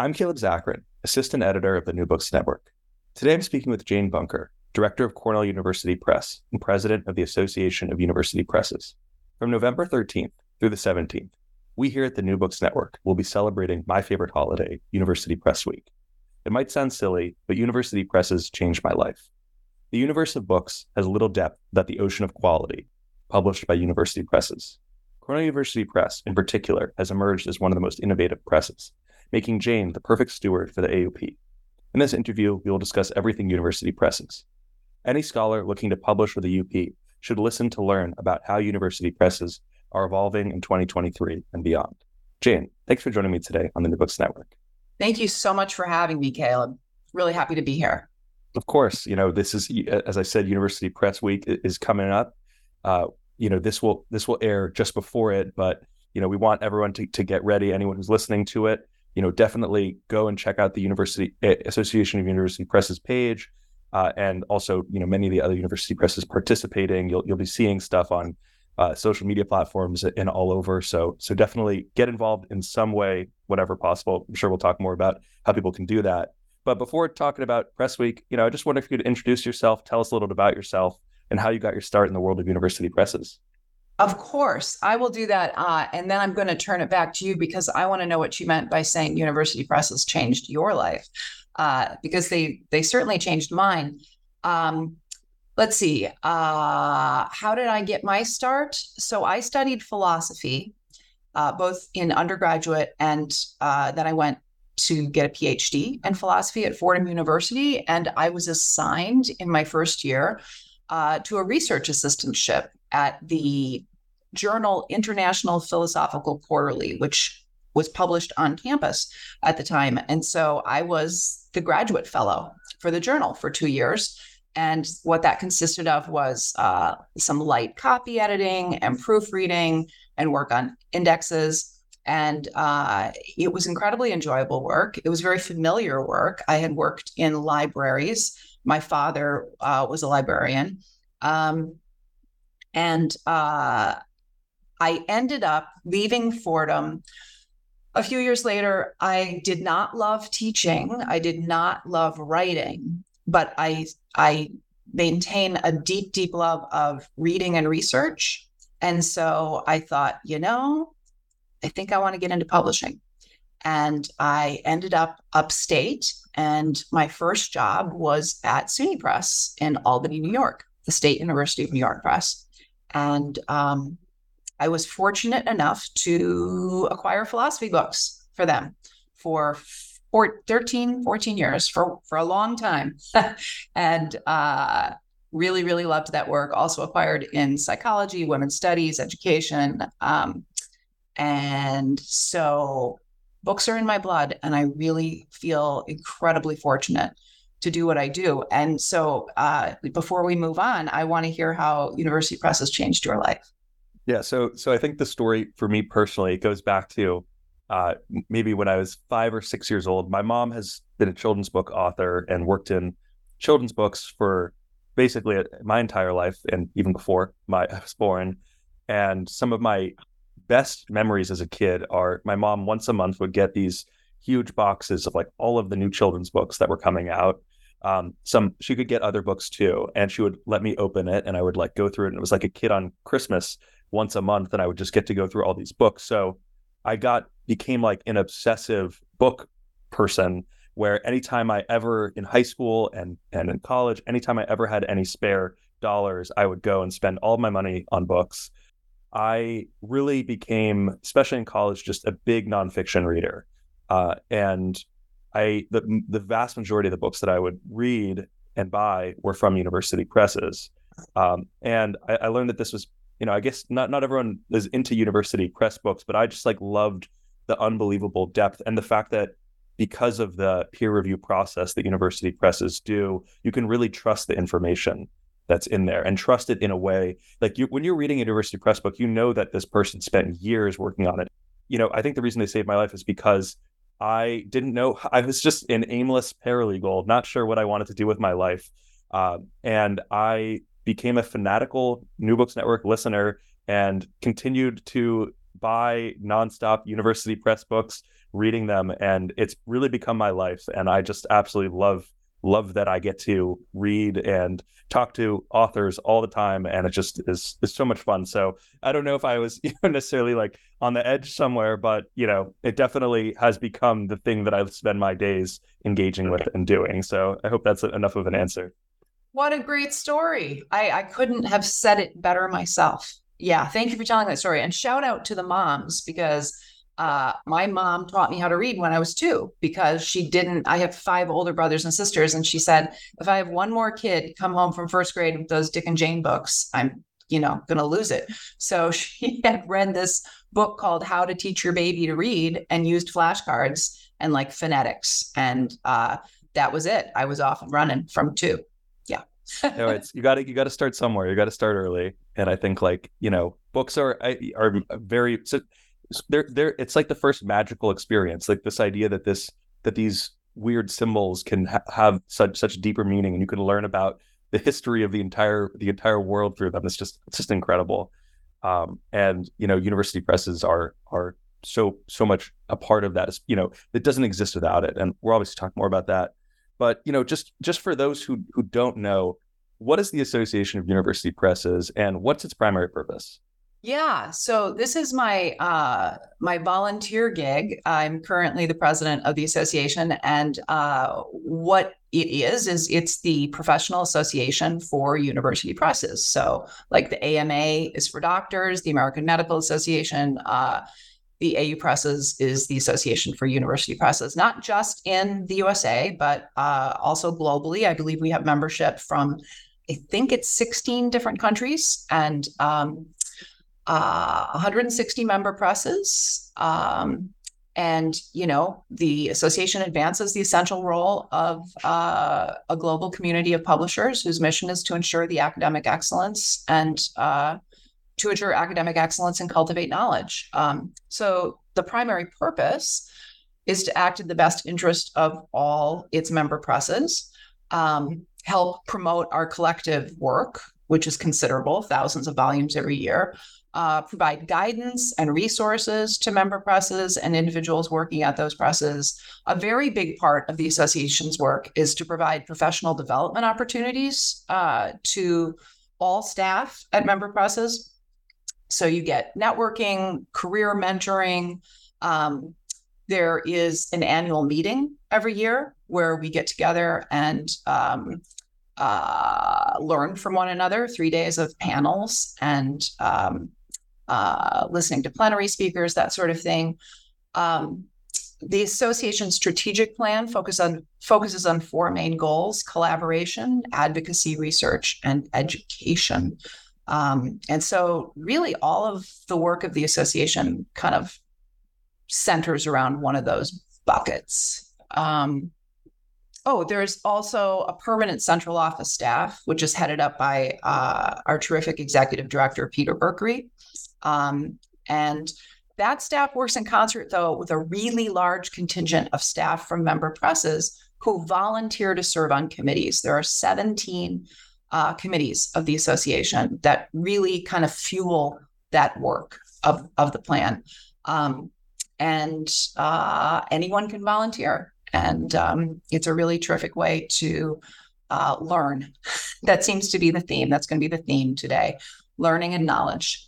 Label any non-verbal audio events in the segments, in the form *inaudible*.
I'm Caleb Zakarin, assistant editor of the New Books Network. Today I'm speaking with Jane Bunker, director of Cornell University Press and president of the Association of University Presses. From November 13th through the 17th, we here at the New Books Network will be celebrating my favorite holiday, University Press Week. It might sound silly, but university presses changed my life. The universe of books has little depth that the ocean of quality, published by university presses. Cornell University Press, in particular, has emerged as one of the most innovative presses, making Jane the perfect steward for the AUP. In this interview, we will discuss everything university presses. Any scholar looking to publish with the UP should listen to learn about how university presses are evolving in 2023 and beyond. Jane, thanks for joining me today on the New Books Network. Thank you so much for having me, Caleb. Really happy to be here. Of course, you know this is as I said, University Press Week is coming up. Uh, you know this will this will air just before it, but you know we want everyone to, to get ready. Anyone who's listening to it, you know, definitely go and check out the University eh, Association of University Presses page, uh, and also, you know, many of the other university presses participating. You'll you'll be seeing stuff on uh, social media platforms and all over. So so definitely get involved in some way, whatever possible. I'm sure we'll talk more about how people can do that. But before talking about Press Week, you know, I just wonder if you could introduce yourself, tell us a little bit about yourself, and how you got your start in the world of university presses. Of course, I will do that. Uh, and then I'm going to turn it back to you because I want to know what you meant by saying university presses changed your life, uh, because they they certainly changed mine. Um, let's see. Uh, how did I get my start? So I studied philosophy, uh, both in undergraduate and uh, then I went to get a PhD in philosophy at Fordham University, and I was assigned in my first year uh, to a research assistantship at the journal International Philosophical Quarterly, which was published on campus at the time. And so I was the graduate fellow for the journal for two years. And what that consisted of was uh, some light copy editing and proofreading and work on indexes. And uh, it was incredibly enjoyable work. It was very familiar work. I had worked in libraries. My father uh, was a librarian. Um, and uh, I ended up leaving Fordham. A few years later, I did not love teaching. I did not love writing, but I I maintain a deep, deep love of reading and research. And so I thought, you know, I think I want to get into publishing. And I ended up upstate, and my first job was at SUNY Press in Albany, New York, the State University of New York Press. And um, I was fortunate enough to acquire philosophy books for them for four, 13, 14 years for, for a long time. *laughs* and uh, really, really loved that work. Also acquired in psychology, women's studies, education. Um, and so books are in my blood, and I really feel incredibly fortunate to do what I do. And so, uh, before we move on, I want to hear how University Press has changed your life. Yeah, so so I think the story for me personally goes back to uh, maybe when I was five or six years old. My mom has been a children's book author and worked in children's books for basically my entire life and even before my *laughs* I was born. And some of my best memories as a kid are my mom once a month would get these huge boxes of like all of the new children's books that were coming out um, some she could get other books too, and she would let me open it, and I would like go through it. And it was like a kid on Christmas once a month, and I would just get to go through all these books. So I got became like an obsessive book person where anytime I ever in high school and and in college, anytime I ever had any spare dollars, I would go and spend all my money on books. I really became, especially in college, just a big nonfiction reader. Uh, and I the the vast majority of the books that I would read and buy were from university presses, um, and I, I, learned that this was you know I guess not not everyone is into university press books, but I just like loved the unbelievable depth and the fact that because of the peer review process that university presses do, you can really trust the information that's in there and trust it in a way like you when you're reading a university press book, you know that this person spent years working on it. You know, I think the reason they saved my life is because I didn't know *laughs* I was just an aimless paralegal, not sure what I wanted to do with my life. Uh, and I became a fanatical New Books Network listener and continued to buy nonstop university press books, reading them, and it's really become my life. And I just absolutely love love that I get to read and talk to authors all the time, and it just is is so much fun. So I don't know if I was *laughs* necessarily like on the edge somewhere, but you know, it definitely has become the thing that I spend my days engaging with and doing. So I hope that's enough of an answer. What a great story! I I couldn't have said it better myself yeah, thank you for telling that story. And shout out to the moms because uh, my mom taught me how to read when I was two because she didn't. I have five older brothers and sisters, and she said, if I have one more kid come home from first grade with those Dick and Jane books, I'm, you know, going to lose it. So *laughs* she had read this book called How to Teach Your Baby to Read and used flashcards and like phonetics. And uh, that was it. I was off and running from two no, *laughs* it's you got to you got to start somewhere. You got to start early, and I think like you know, books are are very so they're they're it's like the first magical experience. Like this idea that this that these weird symbols can ha- have such such deeper meaning, and you can learn about the history of the entire the entire world through them. It's just it's just incredible. Um, and you know, university presses are are so so much a part of that. You know, it doesn't exist without it, and we're obviously talk more about that. But you know, just just for those who who don't know, what is the Association of University Presses and what's its primary purpose? Yeah, so this is my uh, my volunteer gig. I'm currently the president of the association, and uh, what it is is it's the professional association for university presses. So, like the AMA is for doctors, the American Medical Association. Uh, the AU Presses is the Association for University Presses, not just in the USA, but uh, also globally. I believe we have membership from, I think it's 16 different countries and um, uh, 160 member presses. Um, and you know the association advances the essential role of uh, a global community of publishers whose mission is to ensure the academic excellence and uh, to ensure academic excellence and cultivate knowledge. Um, so the primary purpose is to act in the best interest of all its member presses, um, help promote our collective work, which is considerable, thousands of volumes every year, uh, provide guidance and resources to member presses and individuals working at those presses. A very big part of the association's work is to provide professional development opportunities uh, to all staff at member presses so you get networking, career mentoring. Um, there is an annual meeting every year where we get together and um, uh, learn from one another. Three days of panels and um, uh, listening to plenary speakers, that sort of thing. Um, the association's strategic plan focus on, focuses on four main goals collaboration, advocacy, research, and education. Um, and so, really, all of the work of the association kind of centers around one of those buckets. Um, oh, there's also a permanent central office staff, which is headed up by uh, our terrific executive director, Peter Berkery. Um, and that staff works in concert, though, with a really large contingent of staff from member presses who volunteer to serve on committees. There are 17 uh, committees of the association that really kind of fuel that work of, of the plan. Um, and uh, anyone can volunteer. And um, it's a really terrific way to uh, learn. *laughs* that seems to be the theme. That's going to be the theme today learning and knowledge.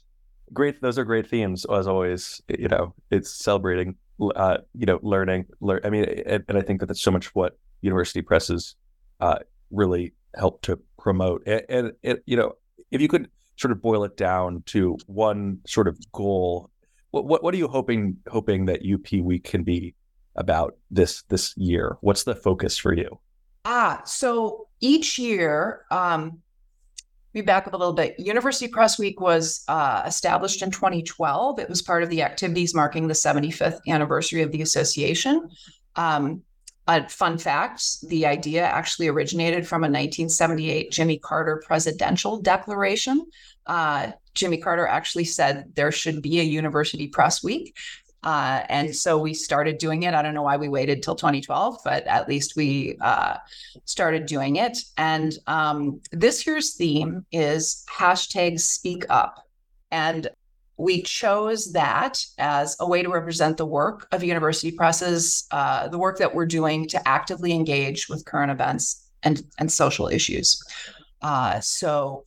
Great. Those are great themes, as always. You know, it's celebrating, uh, you know, learning. Learn. I mean, and, I think that that's so much what university presses uh, really help to promote. And, and, and, you know, if you could sort of boil it down to one sort of goal, what what, what are you hoping hoping that UP Week can be about this this year? What's the focus for you? Ah, so each year, um, me back up a little bit. University Press Week was uh, established in 2012. It was part of the activities marking the 75th anniversary of the association. Um, fun fact the idea actually originated from a 1978 Jimmy Carter presidential declaration. Uh, Jimmy Carter actually said there should be a University Press Week. Uh, and so we started doing it. I don't know why we waited till 2012, but at least we uh, started doing it. And um, this year's theme is hashtag speak up. And we chose that as a way to represent the work of university presses, uh, the work that we're doing to actively engage with current events and, and social issues. Uh, so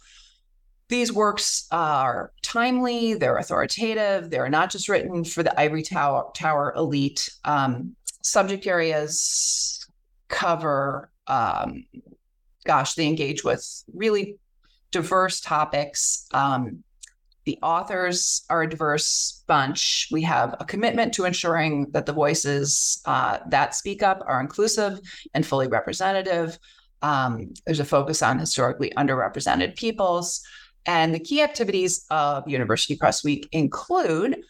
these works are timely, they're authoritative, they're not just written for the ivory tower, tower elite. Um, subject areas cover, um, gosh, they engage with really diverse topics. Um, the authors are a diverse bunch. We have a commitment to ensuring that the voices uh, that speak up are inclusive and fully representative. Um, there's a focus on historically underrepresented peoples. And the key activities of University Press Week include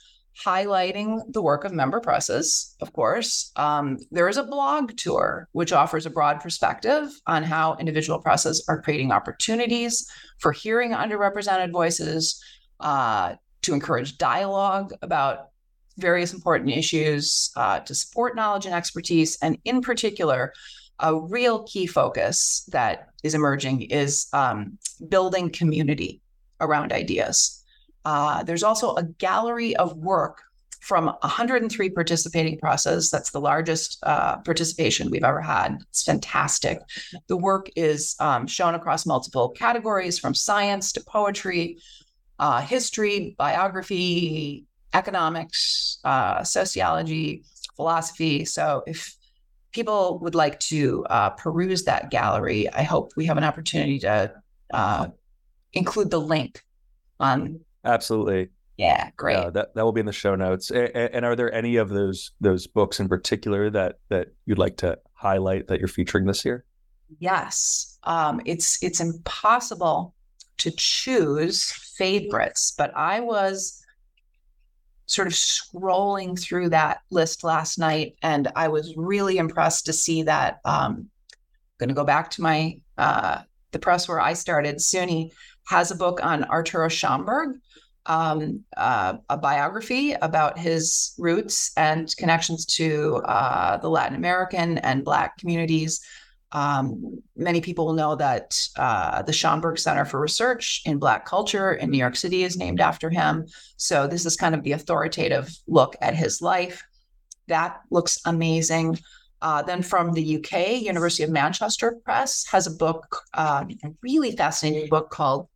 highlighting the work of member presses, of course. Um, there is a blog tour, which offers a broad perspective on how individual presses are creating opportunities for hearing underrepresented voices, uh, to encourage dialogue about various important issues, uh, to support knowledge and expertise, and in particular, a real key focus that is emerging is um, building community around ideas. Uh, there's also a gallery of work from 103 participating presses. That's the largest uh, participation we've ever had. It's fantastic. The work is um, shown across multiple categories from science to poetry, uh, history, biography, economics, uh, sociology, philosophy. So if people would like to uh, peruse that gallery, I hope we have an opportunity to uh, include the link on. Absolutely. Yeah, great. Yeah, that that will be in the show notes. And are there any of those those books in particular that that you'd like to highlight that you're featuring this year? Yes, um, it's it's impossible to choose favorites, but I was sort of scrolling through that list last night, and I was really impressed to see that. Um, I'm going to go back to my uh, the press where I started. SUNY has a book on Arturo Schomburg, um, uh, a biography about his roots and connections to uh, the Latin American and Black communities. Um, many people know that uh, the Schomburg Center for Research in Black Culture in New York City is named after him. So, this is kind of the authoritative look at his life. That looks amazing. Uh, then from the UK, University of Manchester Press has a book, uh, a really fascinating book called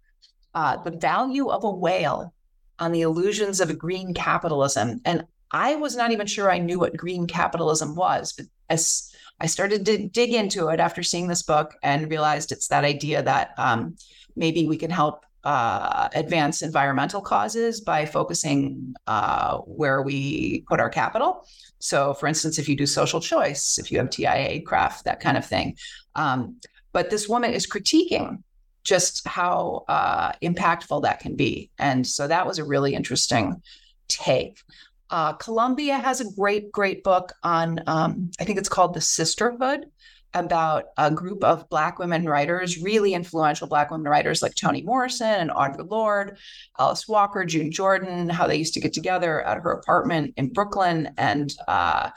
uh, The Value of a Whale on the Illusions of a Green Capitalism. And I was not even sure I knew what green capitalism was, but as I started to dig into it after seeing this book and realized it's that idea that um, maybe we can help uh, advance environmental causes by focusing uh, where we put our capital. So, for instance, if you do social choice, if you have TIA, craft, that kind of thing. Um, but this woman is critiquing just how uh, impactful that can be. And so that was a really interesting take. Uh, Columbia has a great, great book on, um, I think it's called The Sisterhood, about a group of Black women writers, really influential Black women writers like Toni Morrison and Audre Lorde, Alice Walker, June Jordan, how they used to get together at her apartment in Brooklyn and, uh,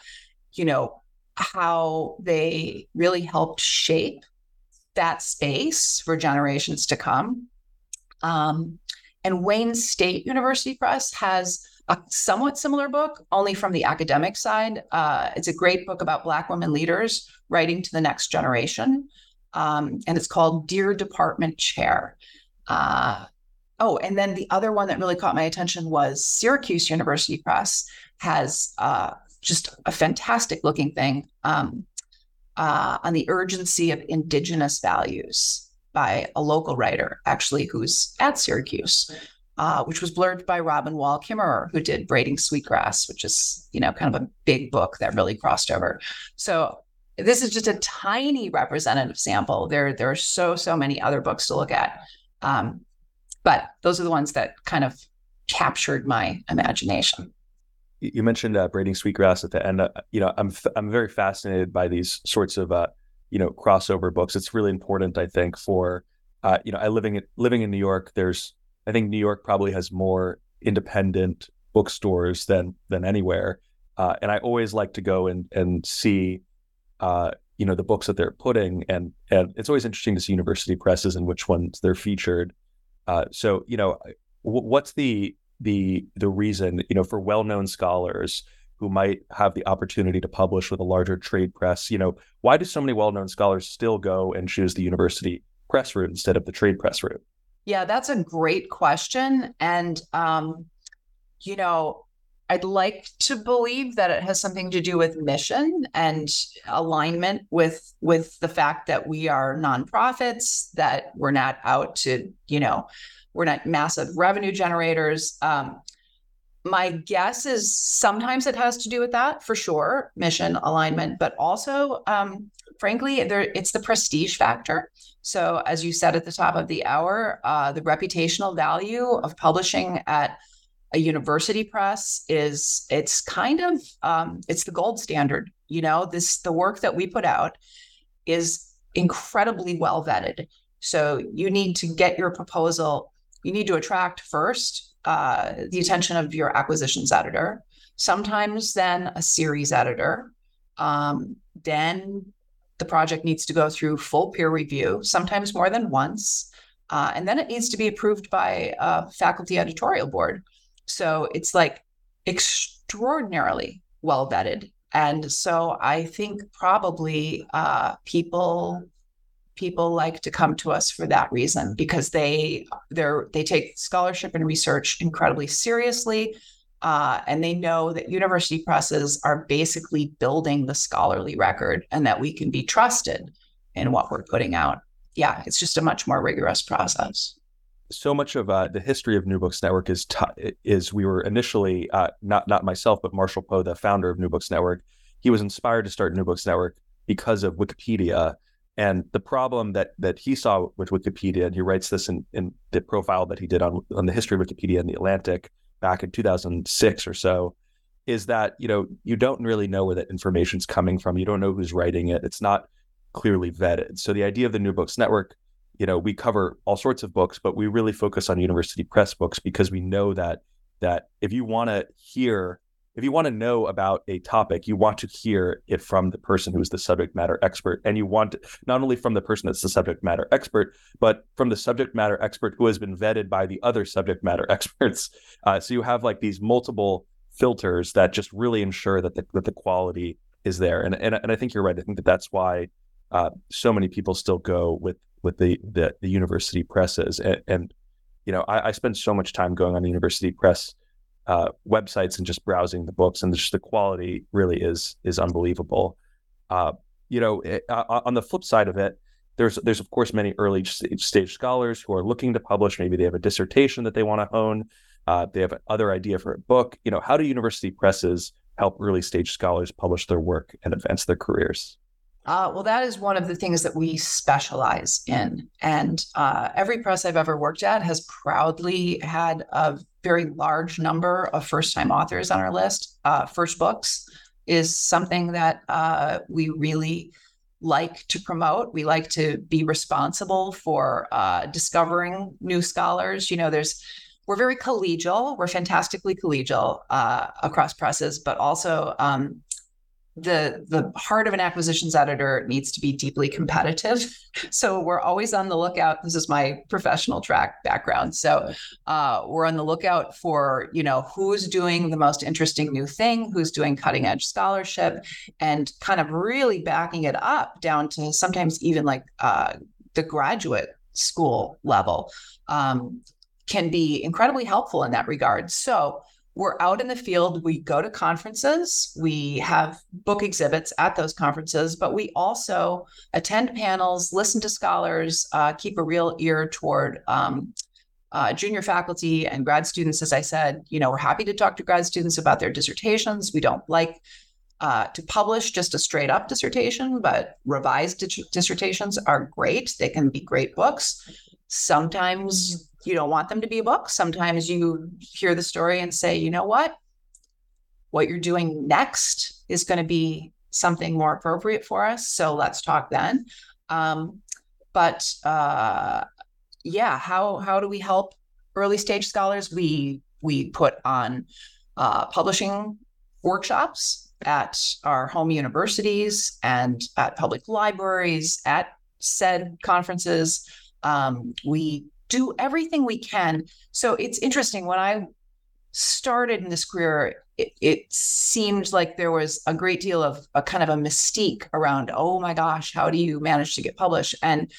you know, how they really helped shape that space for generations to come. Um, and Wayne State University Press has a somewhat similar book, only from the academic side. Uh, it's a great book about Black women leaders writing to the next generation. Um, and it's called Dear Department Chair. Uh, oh, and then the other one that really caught my attention was Syracuse University Press has uh, just a fantastic looking thing um, uh, on the urgency of indigenous values by a local writer, actually, who's at Syracuse uh, which was blurred by Robin Wall Kimmerer, who did Braiding Sweetgrass, which is, you know, kind of a big book that really crossed over. So this is just a tiny representative sample. There, there are so, so many other books to look at. Um, but those are the ones that kind of captured my imagination. You mentioned uh, braiding sweetgrass at the end. Uh, you know, I'm f- I'm very fascinated by these sorts of uh, you know crossover books. It's really important, I think, for uh, you know, I living in, living in New York. There's I think New York probably has more independent bookstores than than anywhere, uh, and I always like to go and and see uh, you know the books that they're putting and and it's always interesting to see university presses and which ones they're featured uh, so you know what's the the the reason you know for well-known scholars who might have the opportunity to publish with a larger trade press you know why do so many well-known scholars still go and choose the university press route instead of the trade press route yeah that's a great question and um you know I'd like to believe that it has something to do with mission and alignment with with the fact that we are nonprofits, that we're not out to, you know, we're not massive revenue generators. Um, my guess is sometimes it has to do with that for sure, mission alignment, but also, um, frankly, there it's the prestige factor. So, as you said at the top of the hour, uh, the reputational value of publishing at a university press is it's kind of um, it's the gold standard you know this the work that we put out is incredibly well vetted so you need to get your proposal you need to attract first uh, the attention of your acquisitions editor sometimes then a series editor um, then the project needs to go through full peer review sometimes more than once uh, and then it needs to be approved by a faculty editorial board so it's like extraordinarily well vetted. And so I think probably uh, people people like to come to us for that reason because they they're they take scholarship and research incredibly seriously. Uh, and they know that university presses are basically building the scholarly record and that we can be trusted in what we're putting out. Yeah, it's just a much more rigorous process so much of uh, the history of New Books Network is t- is we were initially uh, not not myself, but Marshall Poe, the founder of New Books Network. He was inspired to start New Books Network because of Wikipedia and the problem that that he saw with Wikipedia. And he writes this in, in the profile that he did on on the history of Wikipedia in the Atlantic back in 2006 or so. Is that you know you don't really know where that information's coming from. You don't know who's writing it. It's not clearly vetted. So the idea of the New Books Network you know we cover all sorts of books but we really focus on university press books because we know that that if you want to hear if you want to know about a topic you want to hear it from the person who is the subject matter expert and you want not only from the person that's the subject matter expert but from the subject matter expert who has been vetted by the other subject matter *laughs* experts. Uh, so you have like these multiple filters that just really ensure that the, that the quality is there. And, and and i think you're right. I think that that's why uh, so many people still go with with the the, the university presses. And, and you know I, I, spend so much time going on the university press uh, websites and just browsing the books and just the quality really is is unbelievable. Uh, you know it, eh, uh, on the flip side of it there's there's of course many early stage scholars who are looking to publish. Maybe they have a dissertation that they want to hone. Uh, they have other idea for a book. You know how do university presses help early stage scholars publish their work and advance their careers uh, well, that is one of the things that we specialize in. And uh, every press I've ever worked at has proudly had a very large number of first time authors on our list. Uh, first books is something that uh, we really like to promote. We like to be responsible for uh, discovering new scholars. You know, there's we're very collegial. We're fantastically collegial uh, across presses, but also um, the the heart of an acquisitions editor needs to be deeply competitive. *laughs* So we're always on the lookout. This is my professional track background. So uh, we're on the lookout for you know who's doing the most interesting new thing who's doing cutting edge scholarship and kind of really backing it up down to sometimes even like uh, the graduate school level um, can be incredibly helpful in that regard. So we're out in the field. We go to conferences. We have book exhibits at those conferences, but we also attend panels, listen to scholars, uh, keep a real ear toward um, uh, junior faculty and grad students. As I said, you know, we're happy to talk to grad students about their dissertations. We don't like uh, to publish just a straight up dissertation, but revised dis- dissertations are great. They can be great books. Sometimes you don't want them to be a book. Sometimes you hear the story and say, you know what? What you're doing next is going to be something more appropriate for us. So let's talk then. Um, but uh, yeah, how how do we help early stage scholars? We we put on uh, publishing workshops at our home universities and at public libraries, at said conferences. Um, we do everything we can. So it's interesting when I started in this career, it, it, seemed like there was a great deal of a kind of a mystique around, oh my gosh, how do you manage to get published? And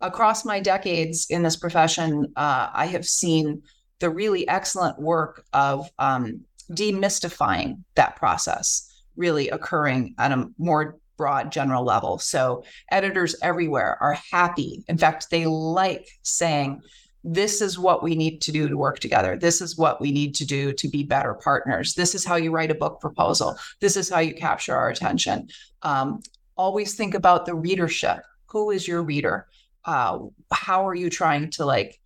across my decades in this profession, uh, I have seen the really excellent work of um, demystifying that process really occurring at a more broad general level. So editors everywhere are happy. In fact, they like saying, this is what we need to do to work together. This is what we need to do to be better partners. This is how you write a book proposal. This is how you capture our attention. Um, always think about the readership. Who is your reader? Uh, how are you trying to like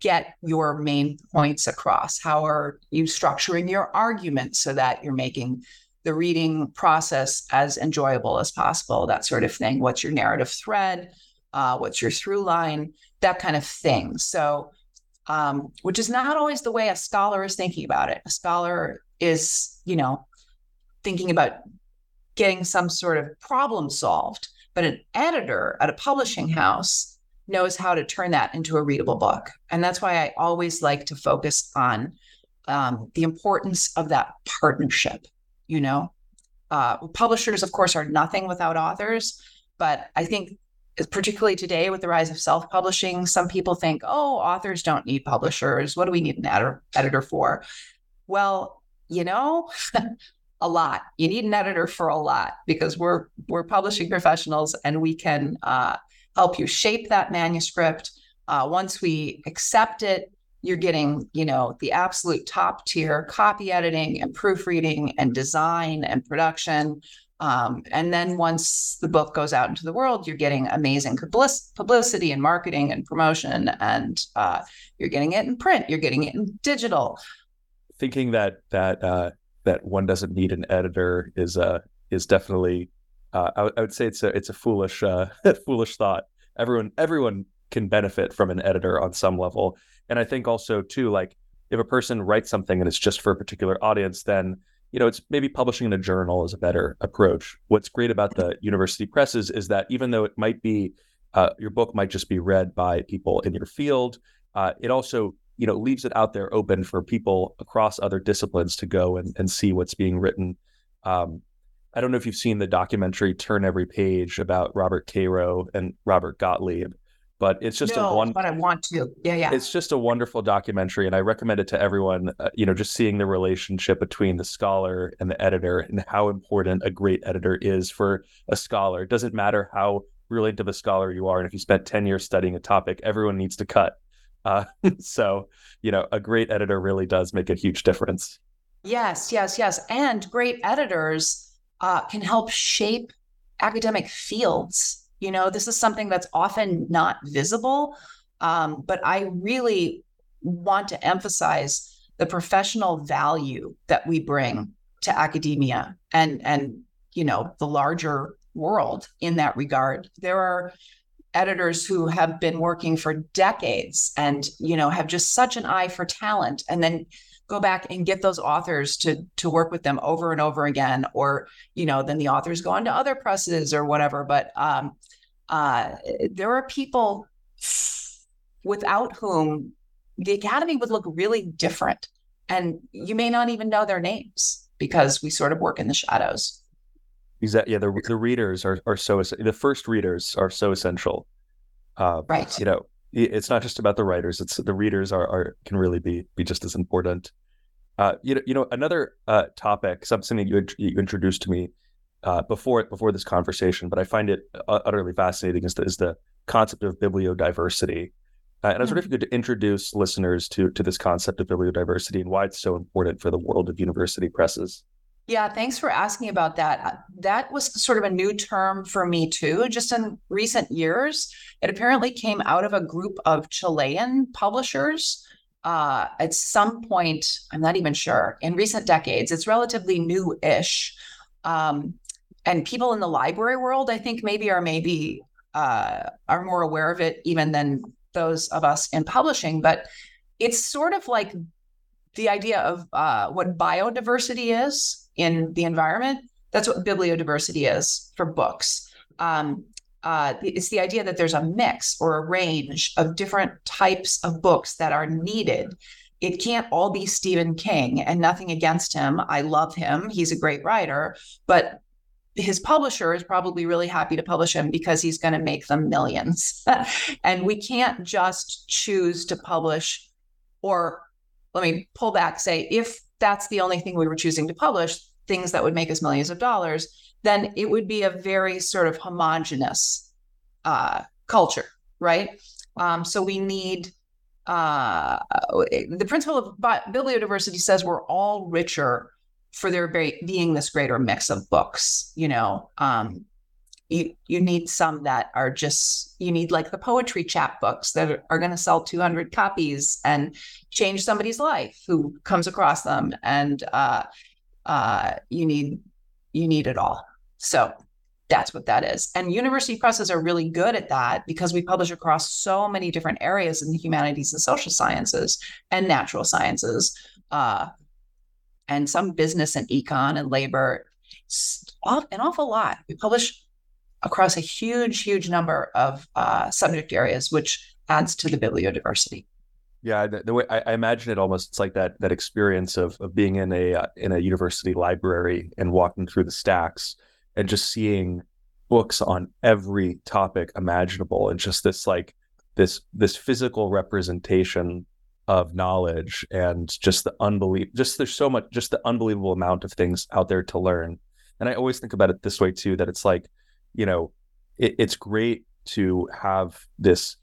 get your main points across? How are you structuring your argument so that you're making the reading process as enjoyable as possible? That sort of thing. What's your narrative thread? Uh, what's your through line? That kind of thing. So, um, which is not always the way a scholar is thinking about it. A scholar is, you know, thinking about getting some sort of problem solved but an editor at a publishing house knows how to turn that into a readable book. And that's why I always like to focus on um, the importance of that partnership. You know, uh, publishers, of course, are nothing without authors, but I think particularly today with the rise of self-publishing some people think oh authors don't need publishers what do we need an editor, editor for well you know *laughs* a lot. You need an editor for a lot because we're we're publishing professionals and we can uh, help you shape that manuscript. Uh, once we accept it, you're getting you know the absolute top tier copy editing and proofreading and design and production. Um, and then once the book goes out into the world, you're getting amazing publicity and marketing and promotion, and uh, you're getting it in print, you're getting it in digital. Thinking that that uh, that one doesn't need an editor is uh is definitely uh, I, I, would say it's a it's a foolish uh, *laughs* foolish thought. Everyone everyone can benefit from an editor on some level, and I think also too like if a person writes something and it's just for a particular audience, then you know it's maybe publishing in a journal is a better approach. What's great about the university presses is that even though it might be uh, your book might just be read by people in your field, uh, it also you know leaves it out there open for people across other disciplines to go and, and see what's being written um, i don't know if you've seen the documentary turn every page about robert caro and robert gottlieb but it's just no, a one but i want to yeah yeah it's just a wonderful documentary and i recommend it to everyone uh, you know just seeing the relationship between the scholar and the editor and how important a great editor is for a scholar it doesn't matter how brilliant of a scholar you are and if you spent 10 years studying a topic everyone needs to cut uh, *laughs* so, you know, a great editor really does make a huge difference. Yes, yes, yes. And great editors uh, can help shape academic fields. You know, this is something that's often not visible, um, but I really want to emphasize the professional value that we bring to academia and and you know the larger world in that regard. There are editors who have been working for decades and you know have just such an eye for talent and then go back and get those authors to to work with them over and over again or you know then the authors go on to other presses or whatever but um, uh, there are people without whom the academy would look really different and you may not even know their names because we sort of work in the shadows Exactly. Yeah, the the readers are are so the first readers are so essential. Uh, right. You know, it's not just about the writers; it's the readers are are can really be be just as important. Uh, you know, you know, another uh, topic, something that you you introduced to me uh, before before this conversation, but I find it uh, utterly fascinating is the, is the concept of bibliodiversity. Uh, and I was wondering if you could introduce listeners to to this concept of bibliodiversity and why it's so important for the world of university presses. Yeah, thanks for asking about that. Uh, that was sort of a new term for me too, just in recent years. It apparently came out of a group of Chilean publishers uh, at some point, I'm not even sure, in recent decades. It's relatively new ish. Um, and people in the library world, I think, maybe are maybe uh, are more aware of it even than those of us in publishing. But it's sort of like the idea of uh, what biodiversity is in the environment. That's what bibliodiversity is for books. Um, uh, it's the idea that there's a mix or a range of different types of books that are needed. It can't all be Stephen King, and nothing against him. I love him. He's a great writer, but his publisher is probably really happy to publish him because he's going to make them millions. *laughs* and we can't just choose to publish, or let me pull back, say, if that's the only thing we were choosing to publish, things that would make us millions of dollars, then it would be a very sort of homogenous uh, culture, right? Um, so we need uh, the principle of bibliodiversity says we're all richer for there being this greater mix of books. You know, um, you you need some that are just you need like the poetry chapbooks that are, are going to sell 200 copies and change somebody's life who comes across them, and uh, uh, you need you need it all. So that's what that is. And university presses are really good at that because we publish across so many different areas in the humanities and social sciences and natural sciences. Uh, and some business and econ and labor, an awful lot. We publish across a huge, huge number of uh, subject areas, which adds to the bibliodiversity. Yeah, the, the way I, I, imagine it almost it's like that that experience of of being in a uh, in a university library and walking through the stacks and just seeing books on every topic imaginable and just this like this this physical representation of knowledge and just the unbelievable just there's so much just the unbelievable amount of things out there to learn. And i always think about it this way too that it's like you know it, it's great to have this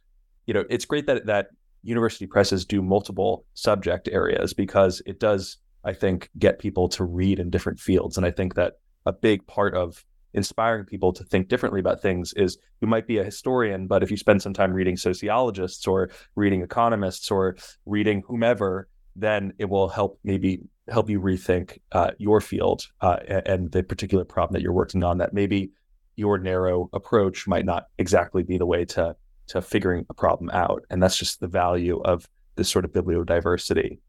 you know it's great that that university presses do multiple subject areas because it does i think get people to read in different fields. And i think that a big part of inspiring people to think differently about things is you might be a historian, but if you spend some time reading sociologists or reading economists or reading whomever, then it will help maybe help you rethink uh, your field uh, and the particular problem that you're working on. That maybe your narrow approach might not exactly be the way to to figuring a problem out, and that's just the value of this sort of bibliodiversity.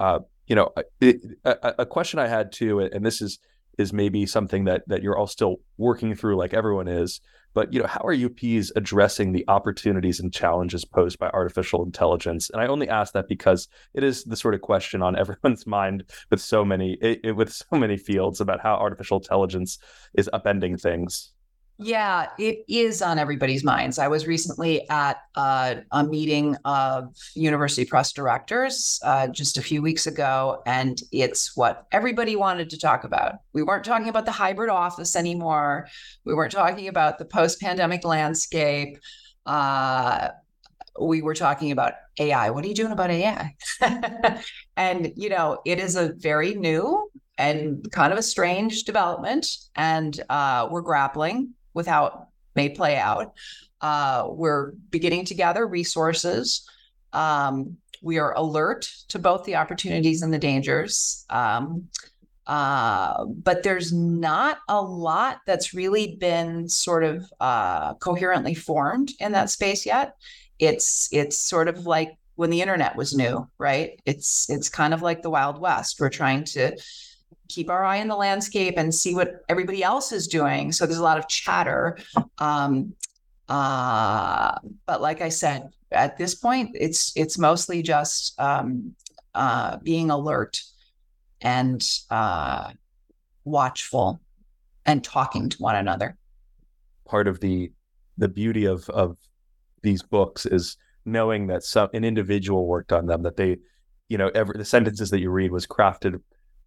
Uh, you know, it, a, a question I had too, and this is is maybe something that that you're all still working through like everyone is but you know how are ups addressing the opportunities and challenges posed by artificial intelligence? And i only ask that because it is the sort of question on *laughs* everyone's mind with so many it, it, with so many fields about how artificial intelligence is upending things yeah, it is on everybody's minds. I was recently at a meeting of university press directors uh, just a few weeks ago, and it's what everybody wanted to talk about. We weren't talking about the hybrid office anymore. We weren't talking about the post pandemic landscape. Uh, we were talking about AI. What are you doing about AI? *laughs* and, you know, it is a very new and kind of a strange development, and uh, we're grappling with how it may play out. Uh, we're beginning to gather resources. Um, we are alert to both the opportunities and the dangers. Um, uh, but there's not a lot that's really been sort of uh, coherently formed in that space yet. It's it's sort of like when the internet was new, right? It's it's kind of like the Wild West. We're trying to keep our eye on the landscape and see what everybody else is doing. So there's a lot of chatter. Um, uh, but like I said, at this point, it's it's mostly just um, uh, being alert and uh, watchful and talking to one another. Part of the the beauty of of these books is knowing that some an individual worked on them that they you know every the sentences that you read was crafted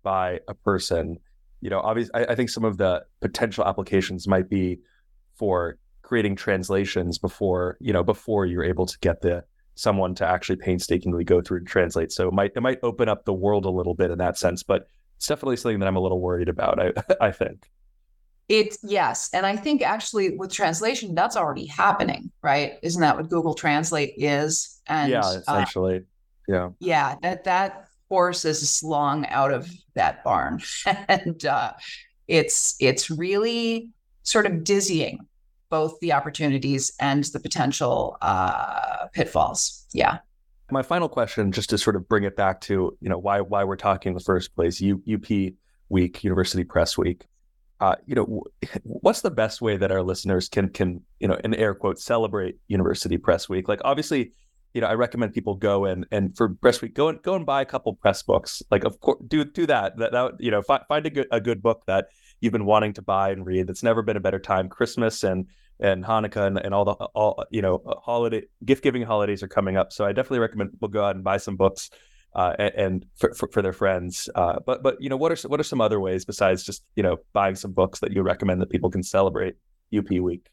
by a person, you know, obviously, I, I think some of the potential applications might be for creating translations before, you know, before you're able to get the someone to actually painstakingly go through and translate. So it might it might open up the world a little bit in that sense. But it's definitely something that I'm a little worried about. I *laughs* I think. It's yes, and I think actually with translation, that's already happening, right? Isn't that what Google Translate is? And yeah, essentially, uh, yeah, yeah. That that horse is long out of that barn, *laughs* and uh, it's it's really sort of dizzying, both the opportunities and the potential uh, pitfalls. Yeah. My final question, just to sort of bring it back to you know why why we're talking in the first place, U, UP Week, University Press Week. Uh, you know, *laughs* what's the best way that our listeners can can you know in air quotes celebrate University Press Week? Like obviously, you know, I recommend people go and and for Press Week, go and go and buy a couple press books. Like of course, do do that. That, that you know, find find a good a good book that you've been wanting to buy and read. That's never been a better time. Christmas and and Hanukkah and, and all the all you know holiday gift giving holidays are coming up. So I definitely recommend people go out and buy some books uh, and, and for, for, for, their friends. Uh, but but you know what are what are some other ways besides just you know buying some books that you recommend that people can celebrate UP Week?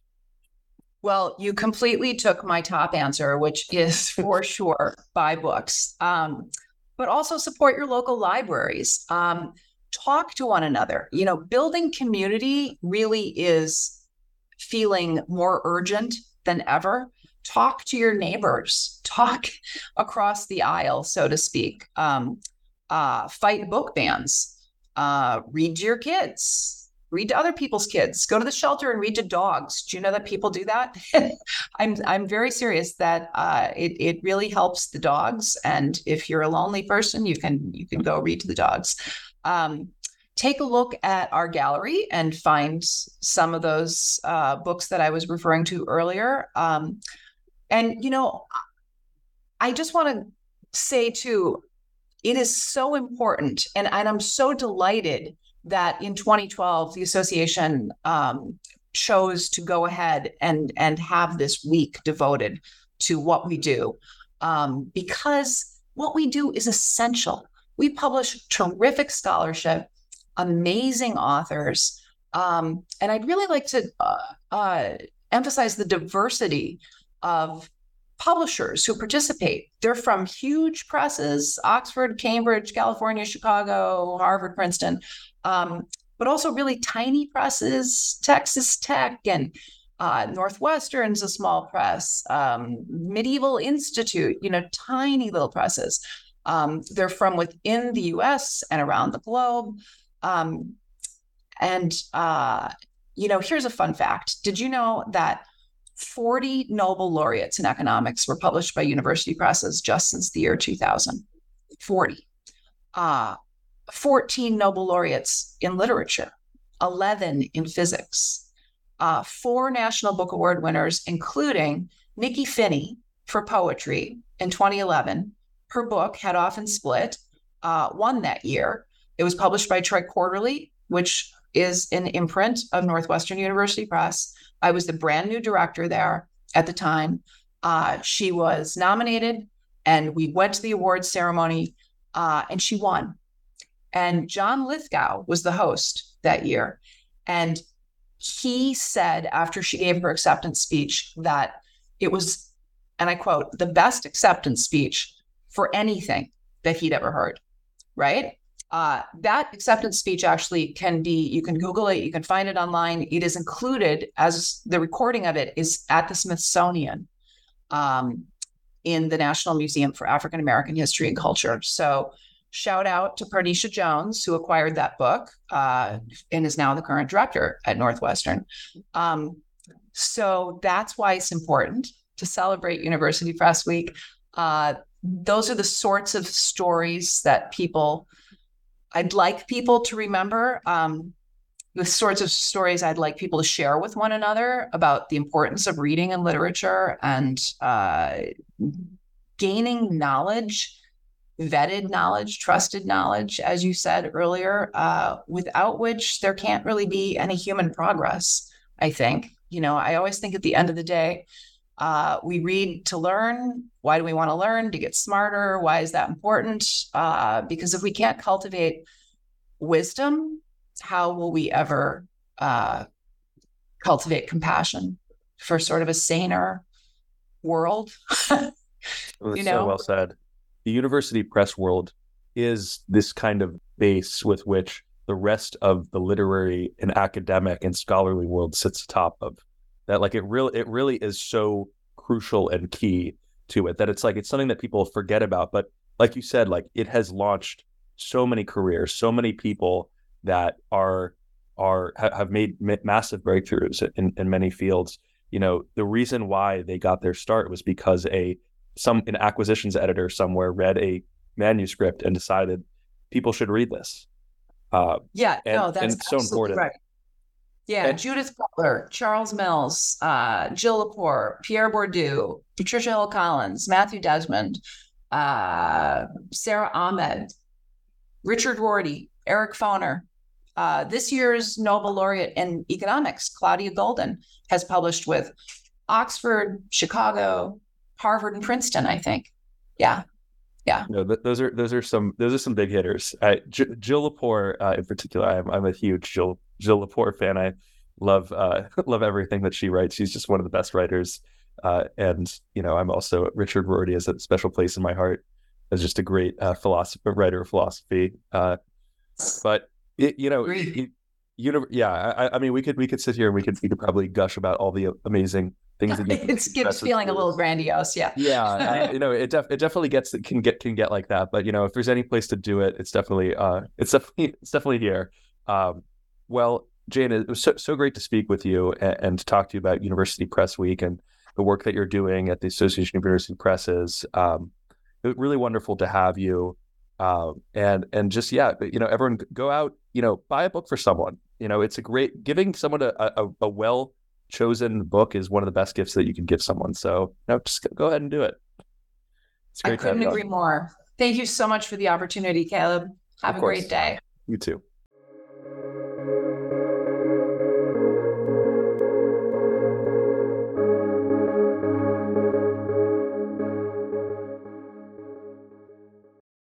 Well, you completely took my top answer, which is *laughs* for sure buy books, um, but also support your local libraries. Um, talk to one another. You know, building community really is feeling more urgent than ever. Talk to your neighbors, *laughs* talk across the aisle, so to speak. Um, uh, fight book bans, uh, read to your kids, read to other people's kids, go to the shelter and read to dogs. Do you know that people do that? *laughs* I'm I'm very serious that uh, it it really helps the dogs. And if you're a lonely person, you can you can go read to the dogs. Um, take a look at our gallery and find some of those uh, books that I was referring to earlier. Um, and, you know, I just want to say too, it is so important. And, and I'm so delighted that in 2012, the association um, chose to go ahead and, and have this week devoted to what we do um, because what we do is essential. We publish terrific scholarship amazing authors. Um, and I'd really like to uh, uh, emphasize the diversity of publishers who participate. They're from huge presses Oxford, Cambridge, California, Chicago, Harvard, Princeton, um, but also really tiny presses, Texas Tech and uh, Northwestern's a small press, um, Medieval Institute, you know, tiny little presses. Um, they're from within the US and around the globe. Um, and, uh, you know, here's a fun fact Did you know that 40 Nobel laureates in economics were published by university presses just since the year 2000? 40. Uh, 14 Nobel laureates in literature, 11 in physics, uh, four National Book Award winners, including Nikky Finney for poetry in 2011. Her book, Head Off and Split, uh, won that year. It was published by TriQuarterly, which is an imprint of Northwestern University Press. I was the brand new director there at the time. Uh, she was nominated, and we went to the awards ceremony, uh, and she won. And John Lithgow was the host that year. And he said after she gave her acceptance speech that it was, and I quote, the best acceptance speech for anything that he'd ever heard. Right. Uh, that acceptance speech actually can be, you can Google it, you can find it online. It is included as the recording of it is at the Smithsonian um, in the National Museum for African American History and Culture. So, shout out to Parneshia Jones, who acquired that book uh, and is now the current director at Northwestern. Um, so, that's why it's important to celebrate University Press Week. Uh, those are the sorts of stories that people I'd like people to remember um, the sorts of stories I'd like people to share with one another about the importance of reading and literature and uh, gaining knowledge, vetted knowledge, trusted knowledge, as you said earlier, uh, without which there can't really be any human progress, I think. You know, I always think at the end of the day, uh, we read to learn. Why do we want to learn? To get smarter. Why is that important? Uh, because if we can't cultivate wisdom, how will we ever uh, cultivate compassion for sort of a saner world? *laughs* well, you know? so well said. The university press world is this kind of base with which the rest of the literary and academic and scholarly world sits atop of. That like it really it really is so crucial and key to it that it's like it's something that people forget about. But like you said, like it has launched so many careers, so many people that are are have made massive breakthroughs in, in many fields. You know, the reason why they got their start was because a some an acquisitions editor somewhere read a manuscript and decided people should read this. Uh, yeah, and, no, that's so important. Right. Yeah, and, Judith Butler, Charles Mills, uh, Jill Lepore, Pierre Bourdieu, Patricia Hill Collins, Matthew Desmond, uh, Sara Ahmed, Richard Rorty, Eric Foner. Uh, this year's Nobel laureate in economics, Claudia Goldin, has published with Oxford, Chicago, Harvard, and Princeton. I think. Yeah, yeah. No, th- those are those are some those are some big hitters. Uh, J- Jill Lepore, uh, in particular, I'm I'm a huge Jill Jill Lepore fan. I love uh, *laughs* love everything that she writes. She's just one of the best writers. Uh, and you know, I'm also Richard Rorty has a special place in my heart as just a great uh, philosopher, writer of philosophy. Uh, but it, you know, it, uni- yeah, I, I, mean, we could we could sit here and we could we could probably gush about all the amazing things that *laughs* it's gives feeling a little grandiose. Yeah, yeah, I, *laughs* you know, it def- it definitely gets can get can get like that. But you know, if there's any place to do it, it's definitely uh, it's definitely *laughs* it's definitely here. Um, well, Jane, it was so, so great to speak with you and, and, to talk to you about University Press Week and the work that you're doing at the Association of University Presses. Um, it was really wonderful to have you. Um, and and just yeah, you know, everyone go out, you know, buy a book for someone. You know, it's a great giving someone a, a, a well chosen book is one of the best gifts that you can give someone. So no, just go ahead and do it. It's great. I couldn't agree on. more. Thank you so much for the opportunity, Caleb. Have of a course. great day. You too.